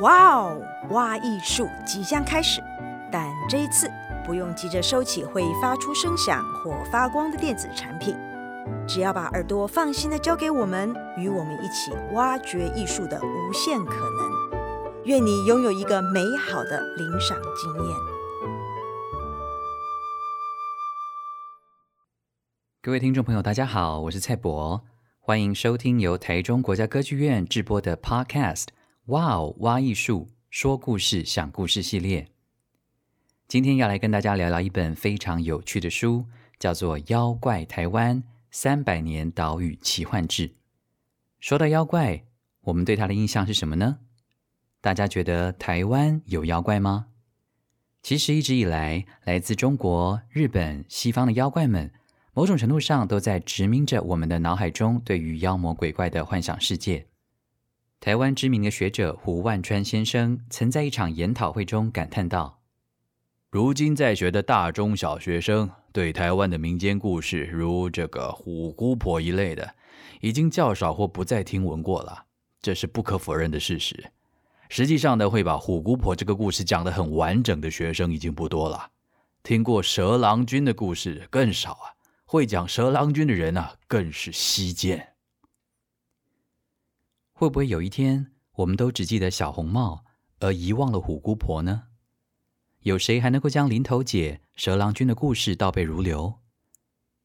哇哦，挖艺术即将开始，但这一次不用急着收起会发出声响或发光的电子产品，只要把耳朵放心的交给我们，与我们一起挖掘艺术的无限可能。愿你拥有一个美好的领赏经验。各位听众朋友，大家好，我是蔡博，欢迎收听由台中国家歌剧院制播的 Podcast。哇哦，挖艺术，说故事，想故事系列。今天要来跟大家聊聊一本非常有趣的书，叫做《妖怪台湾三百年岛屿奇幻志》。说到妖怪，我们对它的印象是什么呢？大家觉得台湾有妖怪吗？其实一直以来，来自中国、日本、西方的妖怪们，某种程度上都在殖民着我们的脑海中对于妖魔鬼怪的幻想世界。台湾知名的学者胡万川先生曾在一场研讨会中感叹道：“如今在学的大中小学生对台湾的民间故事，如这个虎姑婆一类的，已经较少或不再听闻过了。这是不可否认的事实。实际上呢，会把虎姑婆这个故事讲得很完整的学生已经不多了。听过蛇郎君的故事更少啊，会讲蛇郎君的人、啊，更是稀见。”会不会有一天，我们都只记得小红帽，而遗忘了虎姑婆呢？有谁还能够将林头姐、蛇郎君的故事倒背如流？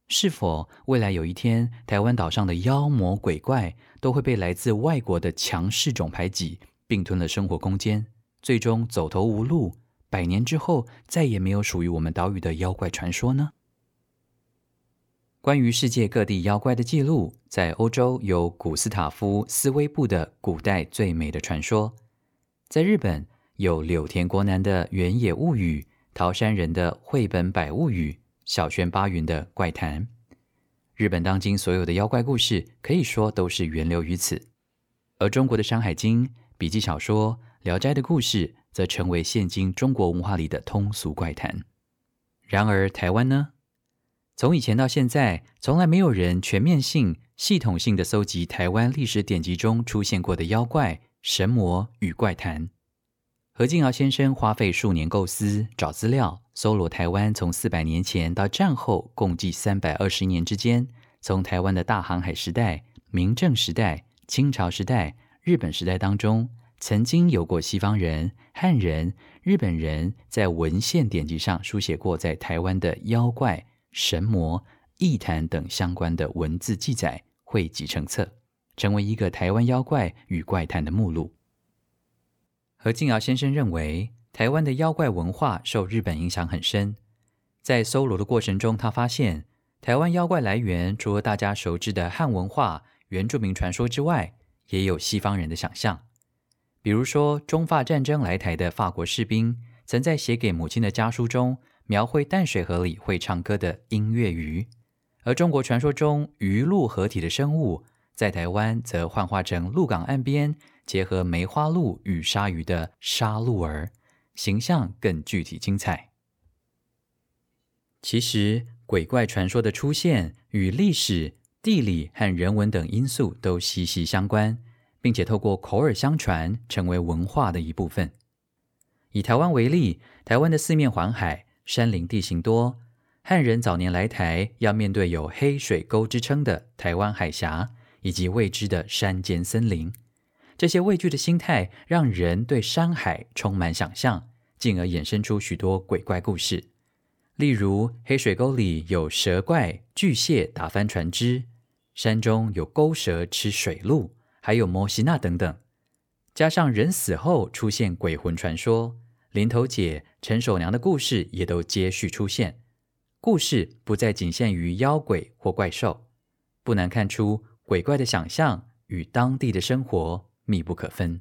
是否未来有一天，台湾岛上的妖魔鬼怪都会被来自外国的强势种排挤，并吞了生活空间，最终走投无路，百年之后再也没有属于我们岛屿的妖怪传说呢？关于世界各地妖怪的记录，在欧洲有古斯塔夫·斯威布的《古代最美的传说》，在日本有柳田国男的《原野物语》，桃山人的《绘本百物语》，小泉八云的《怪谈》。日本当今所有的妖怪故事，可以说都是源流于此。而中国的《山海经》、笔记小说、《聊斋》的故事，则成为现今中国文化里的通俗怪谈。然而，台湾呢？从以前到现在，从来没有人全面性、系统性的搜集台湾历史典籍中出现过的妖怪、神魔与怪谈。何敬尧先生花费数年构思、找资料，搜罗台湾从四百年前到战后共计三百二十年之间，从台湾的大航海时代、明郑时代、清朝时代、日本时代当中，曾经有过西方人、汉人、日本人在文献典籍上书写过在台湾的妖怪。神魔、异谈等相关的文字记载汇集成册，成为一个台湾妖怪与怪谈的目录。何敬尧先生认为，台湾的妖怪文化受日本影响很深。在搜罗的过程中，他发现台湾妖怪来源除了大家熟知的汉文化、原住民传说之外，也有西方人的想象。比如说，中法战争来台的法国士兵，曾在写给母亲的家书中，描绘淡水河里会唱歌的音乐鱼，而中国传说中鱼鹿合体的生物，在台湾则幻化成鹿港岸边结合梅花鹿与鲨鱼的鲨鹿儿，形象更具体精彩。其实，鬼怪传说的出现与历史、地理和人文等因素都息息相关，并且透过口耳相传，成为文化的一部分。以台湾为例，台湾的四面环海。山林地形多，汉人早年来台要面对有黑水沟之称的台湾海峡，以及未知的山间森林。这些畏惧的心态，让人对山海充满想象，进而衍生出许多鬼怪故事。例如，黑水沟里有蛇怪、巨蟹打翻船只，山中有沟蛇吃水鹿，还有摩西娜等等。加上人死后出现鬼魂传说。林头姐、陈守娘的故事也都接续出现，故事不再仅限于妖鬼或怪兽，不难看出鬼怪的想象与当地的生活密不可分。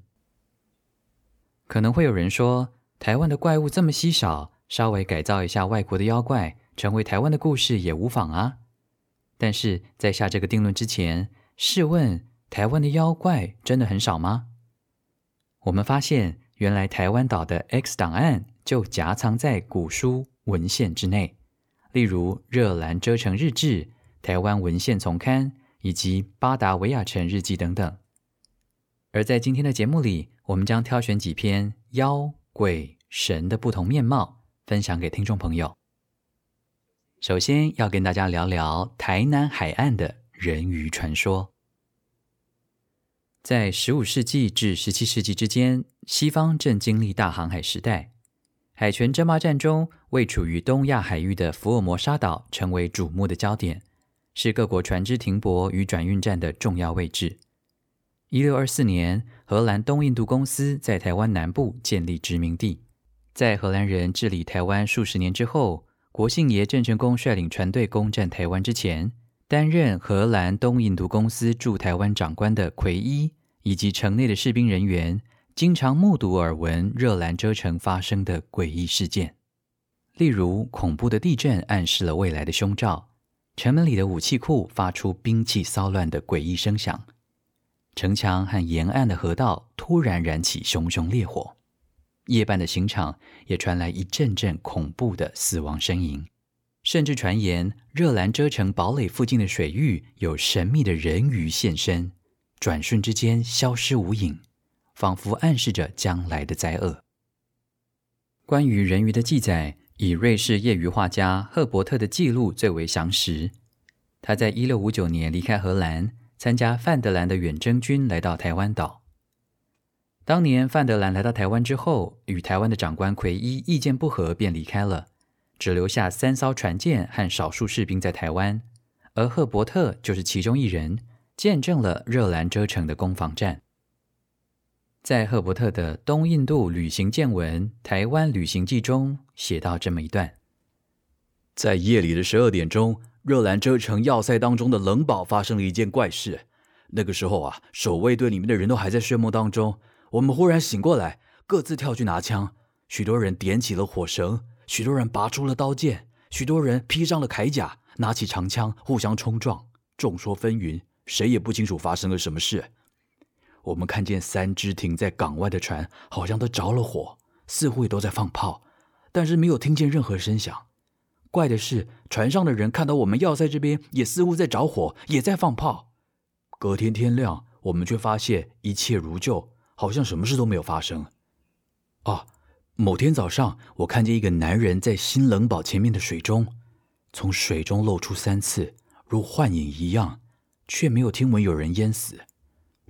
可能会有人说，台湾的怪物这么稀少，稍微改造一下外国的妖怪，成为台湾的故事也无妨啊。但是在下这个定论之前，试问台湾的妖怪真的很少吗？我们发现。原来台湾岛的 X 档案就夹藏在古书文献之内，例如《热兰遮城日志》、《台湾文献丛刊》以及《巴达维亚城日记》等等。而在今天的节目里，我们将挑选几篇妖、鬼、神的不同面貌，分享给听众朋友。首先要跟大家聊聊台南海岸的人鱼传说。在十五世纪至十七世纪之间，西方正经历大航海时代，海权争霸战中，位处于东亚海域的福尔摩沙岛成为瞩目的焦点，是各国船只停泊与转运站的重要位置。一六二四年，荷兰东印度公司在台湾南部建立殖民地。在荷兰人治理台湾数十年之后，国姓爷郑成功率领船队攻占台湾之前，担任荷兰东印度公司驻台湾长官的奎伊以及城内的士兵人员，经常目睹耳闻热兰遮城发生的诡异事件，例如恐怖的地震暗示了未来的凶兆，城门里的武器库发出兵器骚乱的诡异声响。城墙和沿岸的河道突然燃起熊熊烈火，夜半的刑场也传来一阵阵恐怖的死亡呻吟，甚至传言热兰遮城堡垒附近的水域有神秘的人鱼现身，转瞬之间消失无影，仿佛暗示着将来的灾厄。关于人鱼的记载，以瑞士业余画家赫伯特的记录最为详实。他在一六五九年离开荷兰。参加范德兰的远征军来到台湾岛。当年范德兰来到台湾之后，与台湾的长官奎伊意见不合，便离开了，只留下三艘船舰和少数士兵在台湾。而赫伯特就是其中一人，见证了热兰遮城的攻防战。在赫伯特的《东印度旅行见闻·台湾旅行记》中写到这么一段：在夜里的十二点钟。热兰遮城要塞当中的冷堡发生了一件怪事。那个时候啊，守卫队里面的人都还在睡梦当中。我们忽然醒过来，各自跳去拿枪。许多人点起了火绳，许多人拔出了刀剑，许多人披上了铠甲，拿起长枪互相冲撞。众说纷纭，谁也不清楚发生了什么事。我们看见三只停在港外的船，好像都着了火，似乎也都在放炮，但是没有听见任何声响。怪的是，船上的人看到我们要塞这边也似乎在着火，也在放炮。隔天天亮，我们却发现一切如旧，好像什么事都没有发生。啊，某天早上，我看见一个男人在新冷堡前面的水中，从水中露出三次，如幻影一样，却没有听闻有人淹死。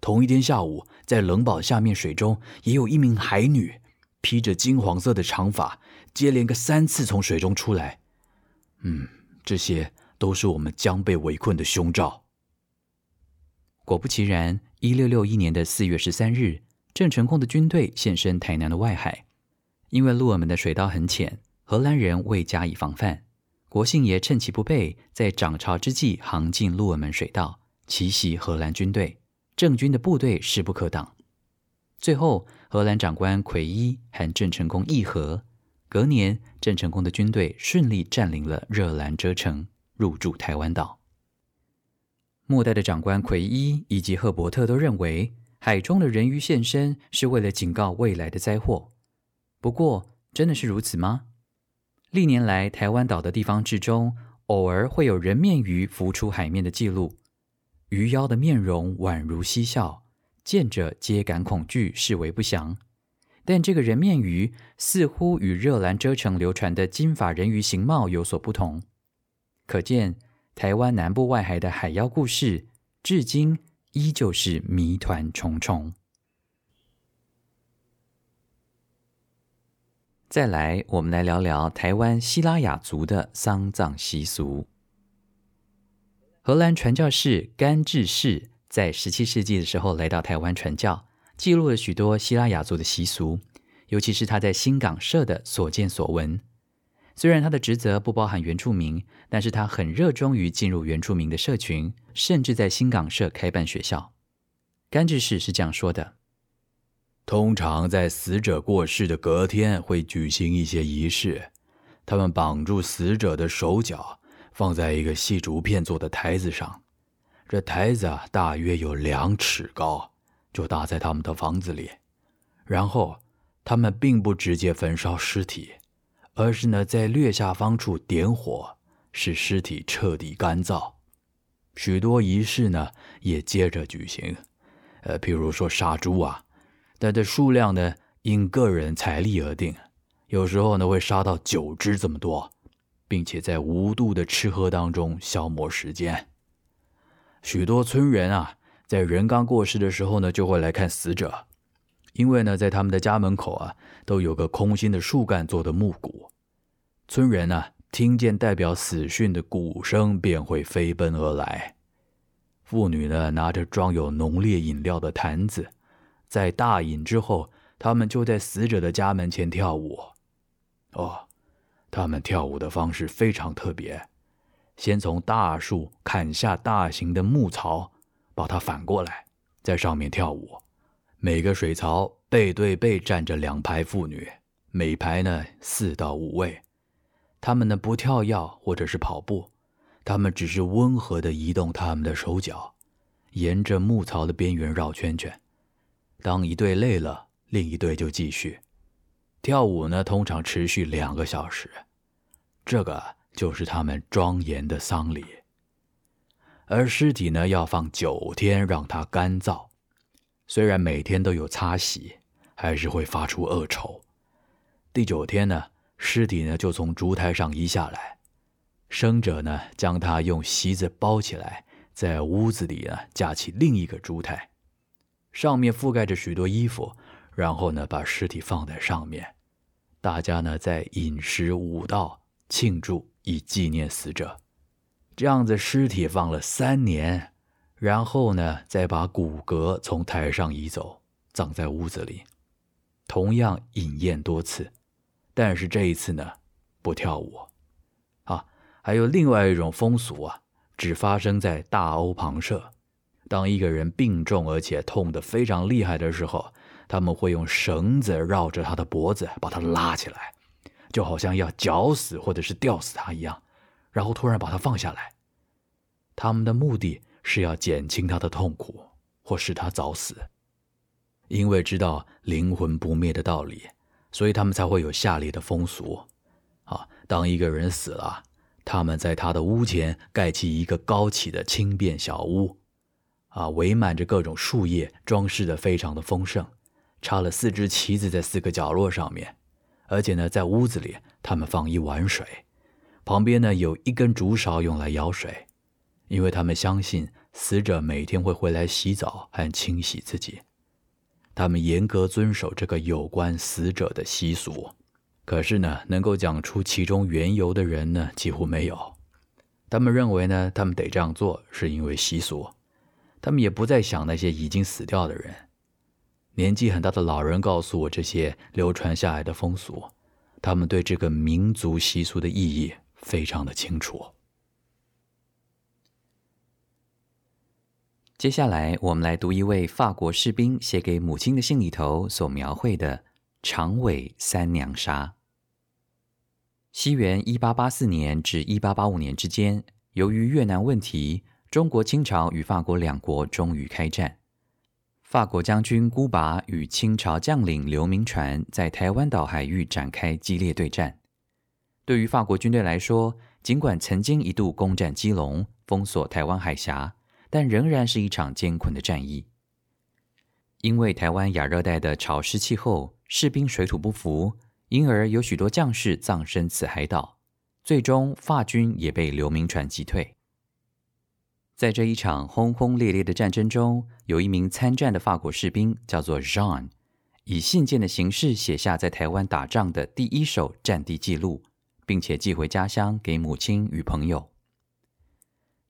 同一天下午，在冷堡下面水中，也有一名海女，披着金黄色的长发，接连个三次从水中出来。嗯，这些都是我们将被围困的凶兆。果不其然，一六六一年的四月十三日，郑成功的军队现身台南的外海。因为鹿耳门的水道很浅，荷兰人未加以防范。国姓爷趁其不备，在涨潮之际航进鹿耳门水道，奇袭荷兰军队。郑军的部队势不可挡。最后，荷兰长官奎伊和郑成功议和。隔年，郑成功的军队顺利占领了热兰遮城，入驻台湾岛。末代的长官奎伊以及赫伯特都认为，海中的人鱼现身是为了警告未来的灾祸。不过，真的是如此吗？历年来，台湾岛的地方志中，偶尔会有人面鱼浮出海面的记录。鱼妖的面容宛如嬉笑，见者皆感恐惧，视为不祥。但这个人面鱼似乎与热兰遮城流传的金发人鱼形貌有所不同，可见台湾南部外海的海妖故事至今依旧是谜团重重。再来，我们来聊聊台湾西拉雅族的丧葬习俗。荷兰传教士甘志士在十七世纪的时候来到台湾传教。记录了许多西拉雅族的习俗，尤其是他在新港社的所见所闻。虽然他的职责不包含原住民，但是他很热衷于进入原住民的社群，甚至在新港社开办学校。甘志士是这样说的：通常在死者过世的隔天会举行一些仪式，他们绑住死者的手脚，放在一个细竹片做的台子上，这台子啊，大约有两尺高。就搭在他们的房子里，然后他们并不直接焚烧尸体，而是呢在略下方处点火，使尸体彻底干燥。许多仪式呢也接着举行，呃，譬如说杀猪啊，但这数量呢，因个人财力而定，有时候呢会杀到九只这么多，并且在无度的吃喝当中消磨时间。许多村人啊，在人刚过世的时候呢，就会来看死者，因为呢，在他们的家门口啊，都有个空心的树干做的木鼓，村人呢、听见代表死讯的鼓声，便会飞奔而来。妇女呢，拿着装有浓烈饮料的坛子，在大饮之后，他们就在死者的家门前跳舞。哦，他们跳舞的方式非常特别，先从大树砍下大型的木槽，把它反过来，在上面跳舞。每个水槽背对背站着两排妇女，每排呢四到五位。他们呢不跳跃或者是跑步。他们只是温和地移动他们的手脚，沿着木槽的边缘绕圈圈。当一对累了，另一对就继续跳舞呢。通常持续两个小时，这个就是他们庄严的丧礼。而尸体呢，要放九天让它干燥。虽然每天都有擦洗，还是会发出恶臭。第九天呢，尸体呢就从烛台上移下来。生者呢，将它用席子包起来，在屋子里呢架起另一个烛台，上面覆盖着许多衣服，然后呢把尸体放在上面，大家呢在饮食舞蹈庆祝，以纪念死者。这样子尸体放了三年，然后呢再把骨骼从台上移走，葬在屋子里，同样饮宴多次，但是这一次呢不跳舞。啊还有另外一种风俗啊，只发生在大欧旁舍。当一个人病重而且痛得非常厉害的时候，他们会用绳子绕着他的脖子把他拉起来，就好像要绞死或者是吊死他一样，然后突然把他放下来。他们的目的是要减轻他的痛苦，或使他早死。因为知道灵魂不灭的道理，所以他们才会有下列的风俗。啊，当一个人死了。他们在他的屋前盖起一个高起的轻便小屋，啊，围满着各种树叶，装饰得非常的丰盛，插了四只旗子在四个角落上面，而且呢，在屋子里他们放一碗水，旁边呢有一根竹勺用来舀水，因为他们相信死者每天会回来洗澡和清洗自己，他们严格遵守这个有关死者的习俗。可是呢，能够讲出其中缘由的人呢，几乎没有。他们认为呢，他们得这样做，是因为习俗。他们也不再想那些已经死掉的人。年纪很大的老人告诉我这些流传下来的风俗，他们对这个民族习俗的意义非常的清楚。接下来，我们来读一位法国士兵写给母亲的信里头所描绘的。长尾三娘杀。西元一八八四年至一八八五年之间，由于越南问题，中国清朝与法国两国终于开战。法国将军孤拔与清朝将领刘铭传在台湾岛海域展开激烈对战。对于法国军队来说，尽管曾经一度攻占基隆、封锁台湾海峡，但仍然是一场艰困的战役。因为台湾亚热带的潮湿气候，士兵水土不服，因而有许多将士葬身此海岛。最终，法军也被刘铭传击退。在这一场轰轰烈烈的战争中，有一名参战的法国士兵，叫做 Jean，以信件的形式写下在台湾打仗的第一手战地记录，并且寄回家乡给母亲与朋友。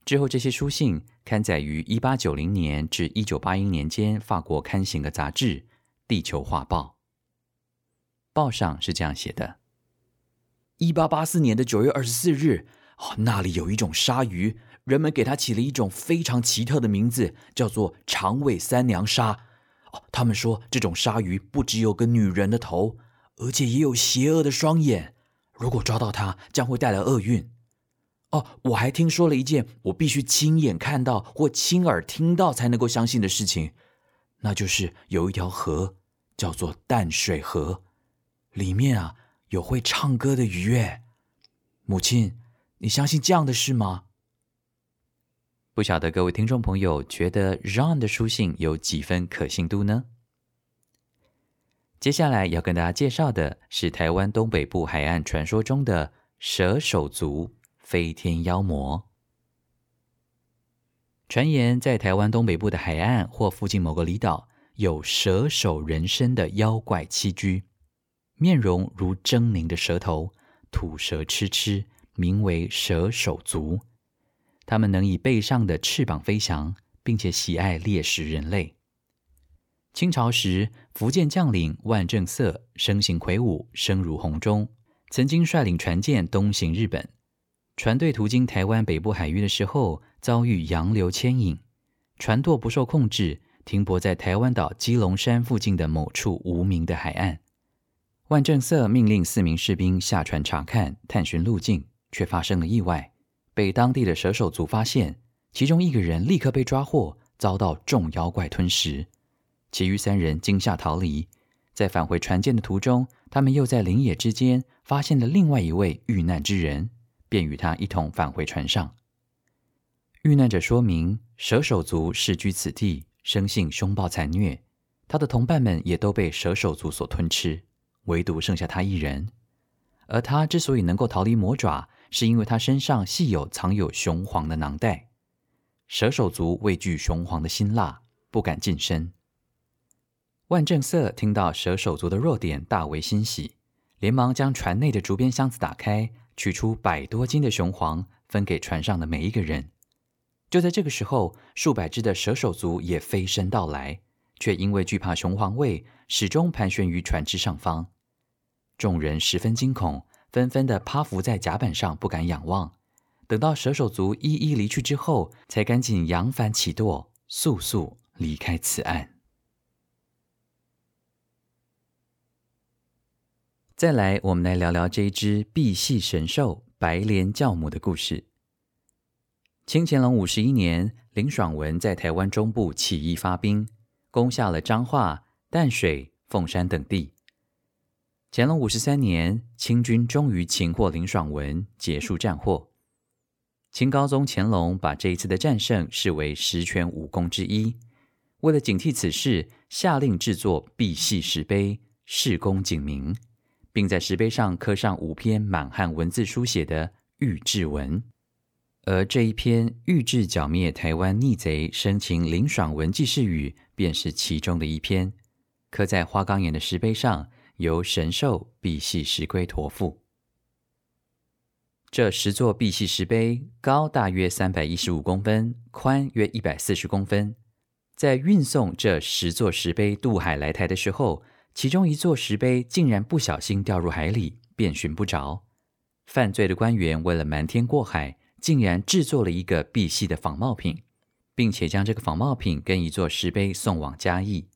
之后，这些书信刊载于一八九零年至一九八一年间法国刊行的杂志《地球画报》。报上是这样写的：一八八四年的九月二十四日，哦，那里有一种鲨鱼，人们给它起了一种非常奇特的名字，叫做“长尾三娘鲨”。哦，他们说这种鲨鱼不只有个女人的头，而且也有邪恶的双眼。如果抓到它，将会带来厄运。哦，我还听说了一件我必须亲眼看到或亲耳听到才能够相信的事情，那就是有一条河叫做淡水河，里面啊有会唱歌的鱼。诶，母亲，你相信这样的事吗？不晓得各位听众朋友觉得 Jean 的书信有几分可信度呢？接下来要跟大家介绍的是台湾东北部海岸传说中的蛇手族飞天妖魔。传言在台湾东北部的海岸或附近某个离岛，有蛇首人身的妖怪栖居，面容如狰狞的蛇头，吐舌笞笞，名为蛇手族。他们能以背上的翅膀飞翔，并且喜爱猎食人类。清朝时，福建将领万正色生性魁梧，声如洪钟，曾经率领船舰东行日本。船队途经台湾北部海域的时候，遭遇洋流牵引，船舵不受控制，停泊在台湾岛基隆山附近的某处无名的海岸。万正色命令四名士兵下船查看、探寻路径，却发生了意外，被当地的蛇手族发现，其中一个人立刻被抓获，遭到众妖怪吞食。其余三人惊吓逃离，在返回船舰的途中，他们又在林野之间发现了另外一位遇难之人，便与他一同返回船上。遇难者说明，蛇手族世居此地，生性凶暴残虐，他的同伴们也都被蛇手族所吞吃，唯独剩下他一人。而他之所以能够逃离魔爪，是因为他身上系有藏有雄黄的囊袋。蛇手族畏惧雄黄的辛辣，不敢近身。万正色听到蛇手族的弱点，大为欣喜，连忙将船内的竹编箱子打开，取出百多斤的雄黄，分给船上的每一个人。就在这个时候，数百只的蛇手族也飞身到来，却因为惧怕雄黄味，始终盘旋于船只上方。众人十分惊恐，纷纷地趴伏在甲板上，不敢仰望。等到蛇手族一一离去之后，才赶紧扬帆起舵，速速离开此岸。再来，我们来聊聊这一只赑屭神兽白莲教母的故事。清乾隆五十一年，林爽文在台湾中部起义发兵，攻下了彰化、淡水、凤山等地。乾隆五十三年，清军终于擒获林爽文，结束战祸。清高宗乾隆把这一次的战胜视为十全武功之一，为了警惕此事，下令制作赑屭石碑，事功警明。并在石碑上刻上五篇满汉文字书写的御制文，而这一篇御制剿灭台湾逆贼、生擒林爽文记事语，便是其中的一篇，刻在花岗岩的石碑上，由神兽赑屭石龟驮负。这十座赑屭石碑高大约三百一十五公分，宽约一百四十公分。在运送这十座石碑渡海来台的时候，其中一座石碑竟然不小心掉入海里，便寻不着。犯罪的官员为了瞒天过海，竟然制作了一个赑屭的仿冒品，并且将这个仿冒品跟一座石碑送往嘉义。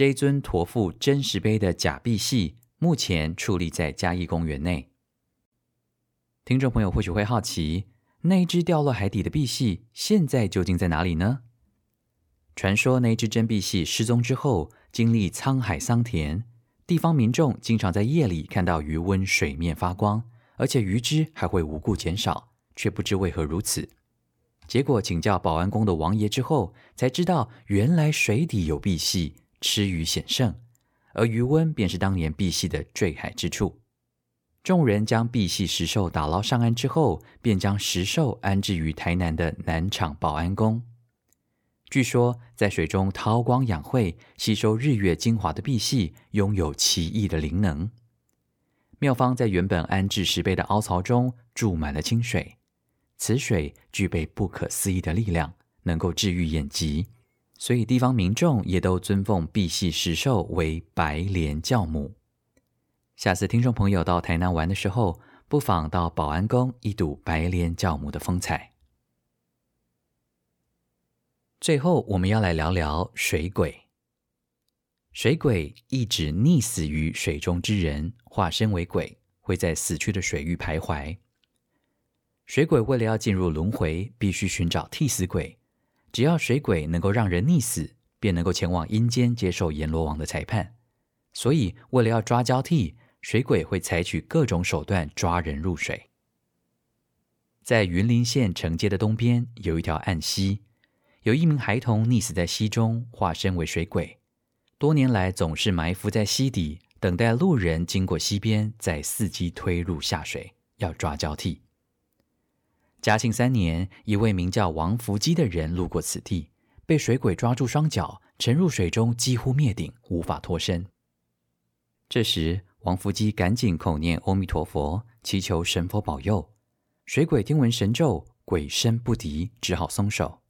这一尊驮负真石碑的假赑屭，目前矗立在嘉义公园内。听众朋友或许会好奇，那一只掉落海底的赑屭，现在究竟在哪里呢？传说那只真赑屭失踪之后，经历沧海桑田，地方民众经常在夜里看到鱼温水面发光，而且鱼只还会无故减少，却不知为何如此。结果请教保安宫的王爷之后，才知道原来水底有赑屭，吃鱼险胜，而渔翁便是当年赑屭的坠海之处。众人将赑屭石兽打捞上岸之后，便将石兽安置于台南的南厂保安宫。据说，在水中韬光养晦、吸收日月精华的赑屭，拥有奇异的灵能。妙方在原本安置石碑的凹槽中注满了清水，此水具备不可思议的力量，能够治愈眼疾，所以地方民众也都尊奉赑屭石兽为白莲教母。下次听众朋友到台南玩的时候，不妨到保安宫一睹白莲教母的风采。最后，我们要来聊聊水鬼。水鬼意指溺死于水中之人，化身为鬼，会在死去的水域徘徊。水鬼为了要进入轮回，必须寻找替死鬼。只要水鬼能够让人溺死，便能够前往阴间接受阎罗王的裁判。所以，为了要抓交替，水鬼会采取各种手段抓人入水。在云林县城街的东边有一条暗溪，有一名孩童溺死在溪中，化身为水鬼，多年来总是埋伏在溪底，等待路人经过溪边，再伺机推入下水，要抓交替。嘉庆三年，一位名叫王福基的人路过此地，被水鬼抓住双脚，沉入水中，几乎灭顶，无法脱身。这时，王福基赶紧口念阿弥陀佛，祈求神佛保佑。水鬼听闻神咒，鬼身不敌，只好松手。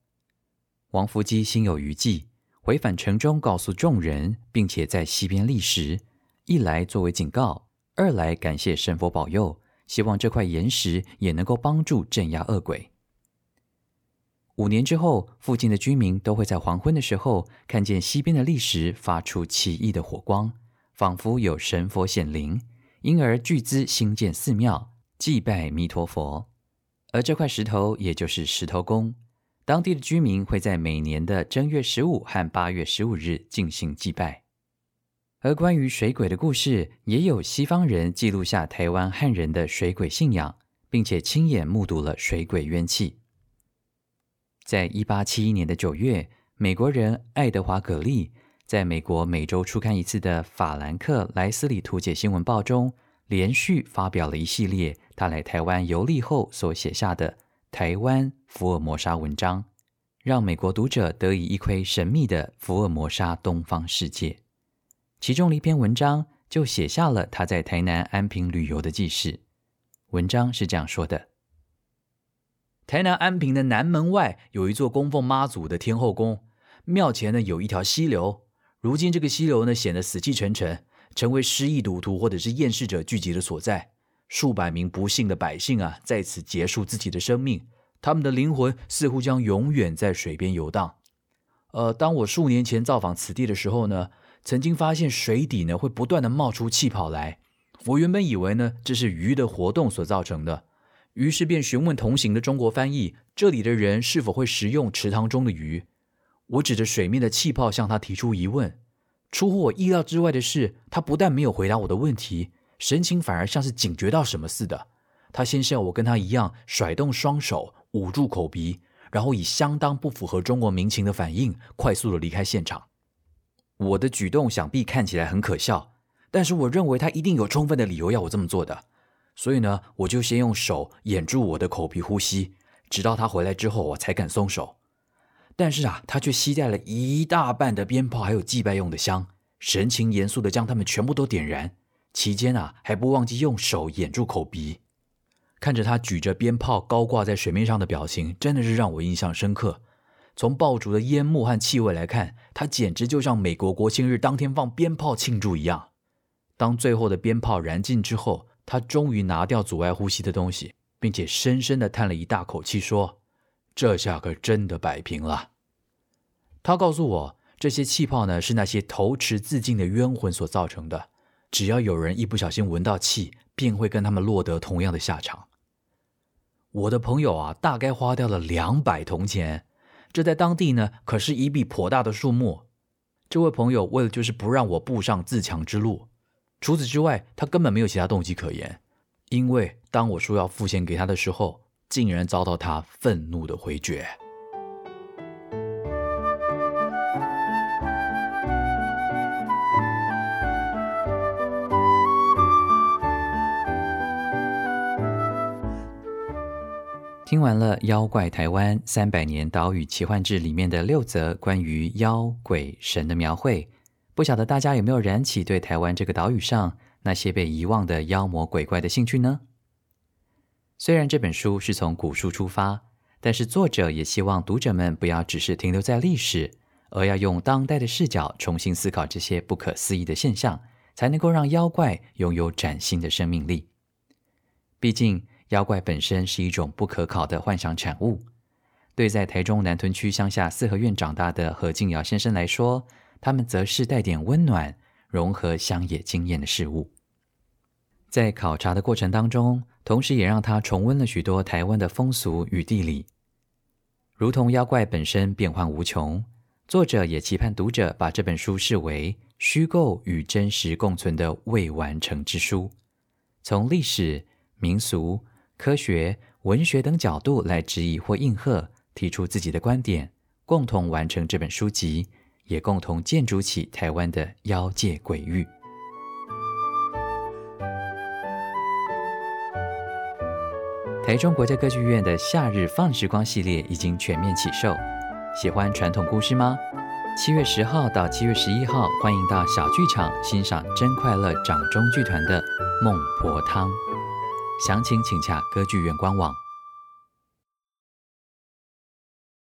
王福基心有余悸，回返城中，告诉众人，并且在溪边立石，一来作为警告，二来感谢神佛保佑。希望这块岩石也能够帮助镇压恶鬼。五年之后，附近的居民都会在黄昏的时候看见西边的砾石发出奇异的火光，仿佛有神佛显灵，因而巨资兴建寺庙，祭拜弥陀佛。而这块石头也就是石头公，当地的居民会在每年的正月十五和八月十五日进行祭拜。而关于水鬼的故事，也有西方人记录下台湾汉人的水鬼信仰，并且亲眼目睹了水鬼冤气。在一八七一年的九月，美国人爱德华·葛利在美国每周出刊一次的《法兰克莱斯里图解新闻报》中，连续发表了一系列他来台湾游历后所写下的台湾福尔摩沙文章，让美国读者得以一窥神秘的福尔摩沙东方世界。其中的一篇文章就写下了他在台南安平旅游的记事。文章是这样说的：台南安平的南门外有一座供奉妈祖的天后宫，庙前呢有一条溪流。如今这个溪流呢显得死气沉沉，成为失意赌徒或者是厌世者聚集的所在。数百名不幸的百姓啊，在此结束自己的生命，他们的灵魂似乎将永远在水边游荡。呃，当我数年前造访此地的时候呢，曾经发现水底呢会不断的冒出气泡来，我原本以为呢这是鱼的活动所造成的，于是便询问同行的中国翻译，这里的人是否会食用池塘中的鱼。我指着水面的气泡向他提出疑问，出乎我意料之外的是，他不但没有回答我的问题，神情反而像是警觉到什么似的。他先是要我跟他一样甩动双手捂住口鼻，然后以相当不符合中国民情的反应，快速的离开现场。我的举动想必看起来很可笑，但是我认为他一定有充分的理由要我这么做的，所以呢，我就先用手掩住我的口鼻呼吸，直到他回来之后，我才敢松手。但是啊，他却携带了一大半的鞭炮，还有祭拜用的香，神情严肃地将它们全部都点燃，期间啊，还不忘记用手掩住口鼻。看着他举着鞭炮高挂在水面上的表情，真的是让我印象深刻。从爆竹的烟幕和气味来看，它简直就像美国国庆日当天放鞭炮庆祝一样。当最后的鞭炮燃尽之后，他终于拿掉阻碍呼吸的东西，并且深深地叹了一大口气，说：“这下可真的摆平了。”他告诉我，这些气泡呢是那些投池自尽的冤魂所造成的。只要有人一不小心闻到气，便会跟他们落得同样的下场。我的朋友啊，大概花掉了两百铜钱。这在当地呢，可是一笔颇大的数目。这位朋友为了就是不让我步上自强之路，除此之外，他根本没有其他动机可言。因为当我说要付钱给他的时候，竟然遭到他愤怒的回绝。听完了《妖怪台湾三百年岛屿奇幻志》里面的六则关于妖鬼神的描绘，不晓得大家有没有燃起对台湾这个岛屿上那些被遗忘的妖魔鬼怪的兴趣呢？虽然这本书是从古书出发，但是作者也希望读者们不要只是停留在历史，而要用当代的视角重新思考这些不可思议的现象，才能够让妖怪拥有崭新的生命力。毕竟，妖怪本身是一种不可考的幻想产物，对在台中南屯区乡下四合院长大的何敬尧先生来说，他们则是带点温暖、融合乡野经验的事物。在考察的过程当中，同时也让他重温了许多台湾的风俗与地理。如同妖怪本身变幻无穷，作者也期盼读者把这本书视为虚构与真实共存的未完成之书，从历史、民俗。科学、文学等角度来质疑或应和，提出自己的观点，共同完成这本书籍，也共同建筑起台湾的妖界鬼域。台中国家歌剧院的夏日放时光系列已经全面启售。喜欢传统故事吗？七月十号到七月十一号，欢迎到小剧场欣赏真快乐掌中剧团的《孟婆汤》。详情请洽歌剧院官网。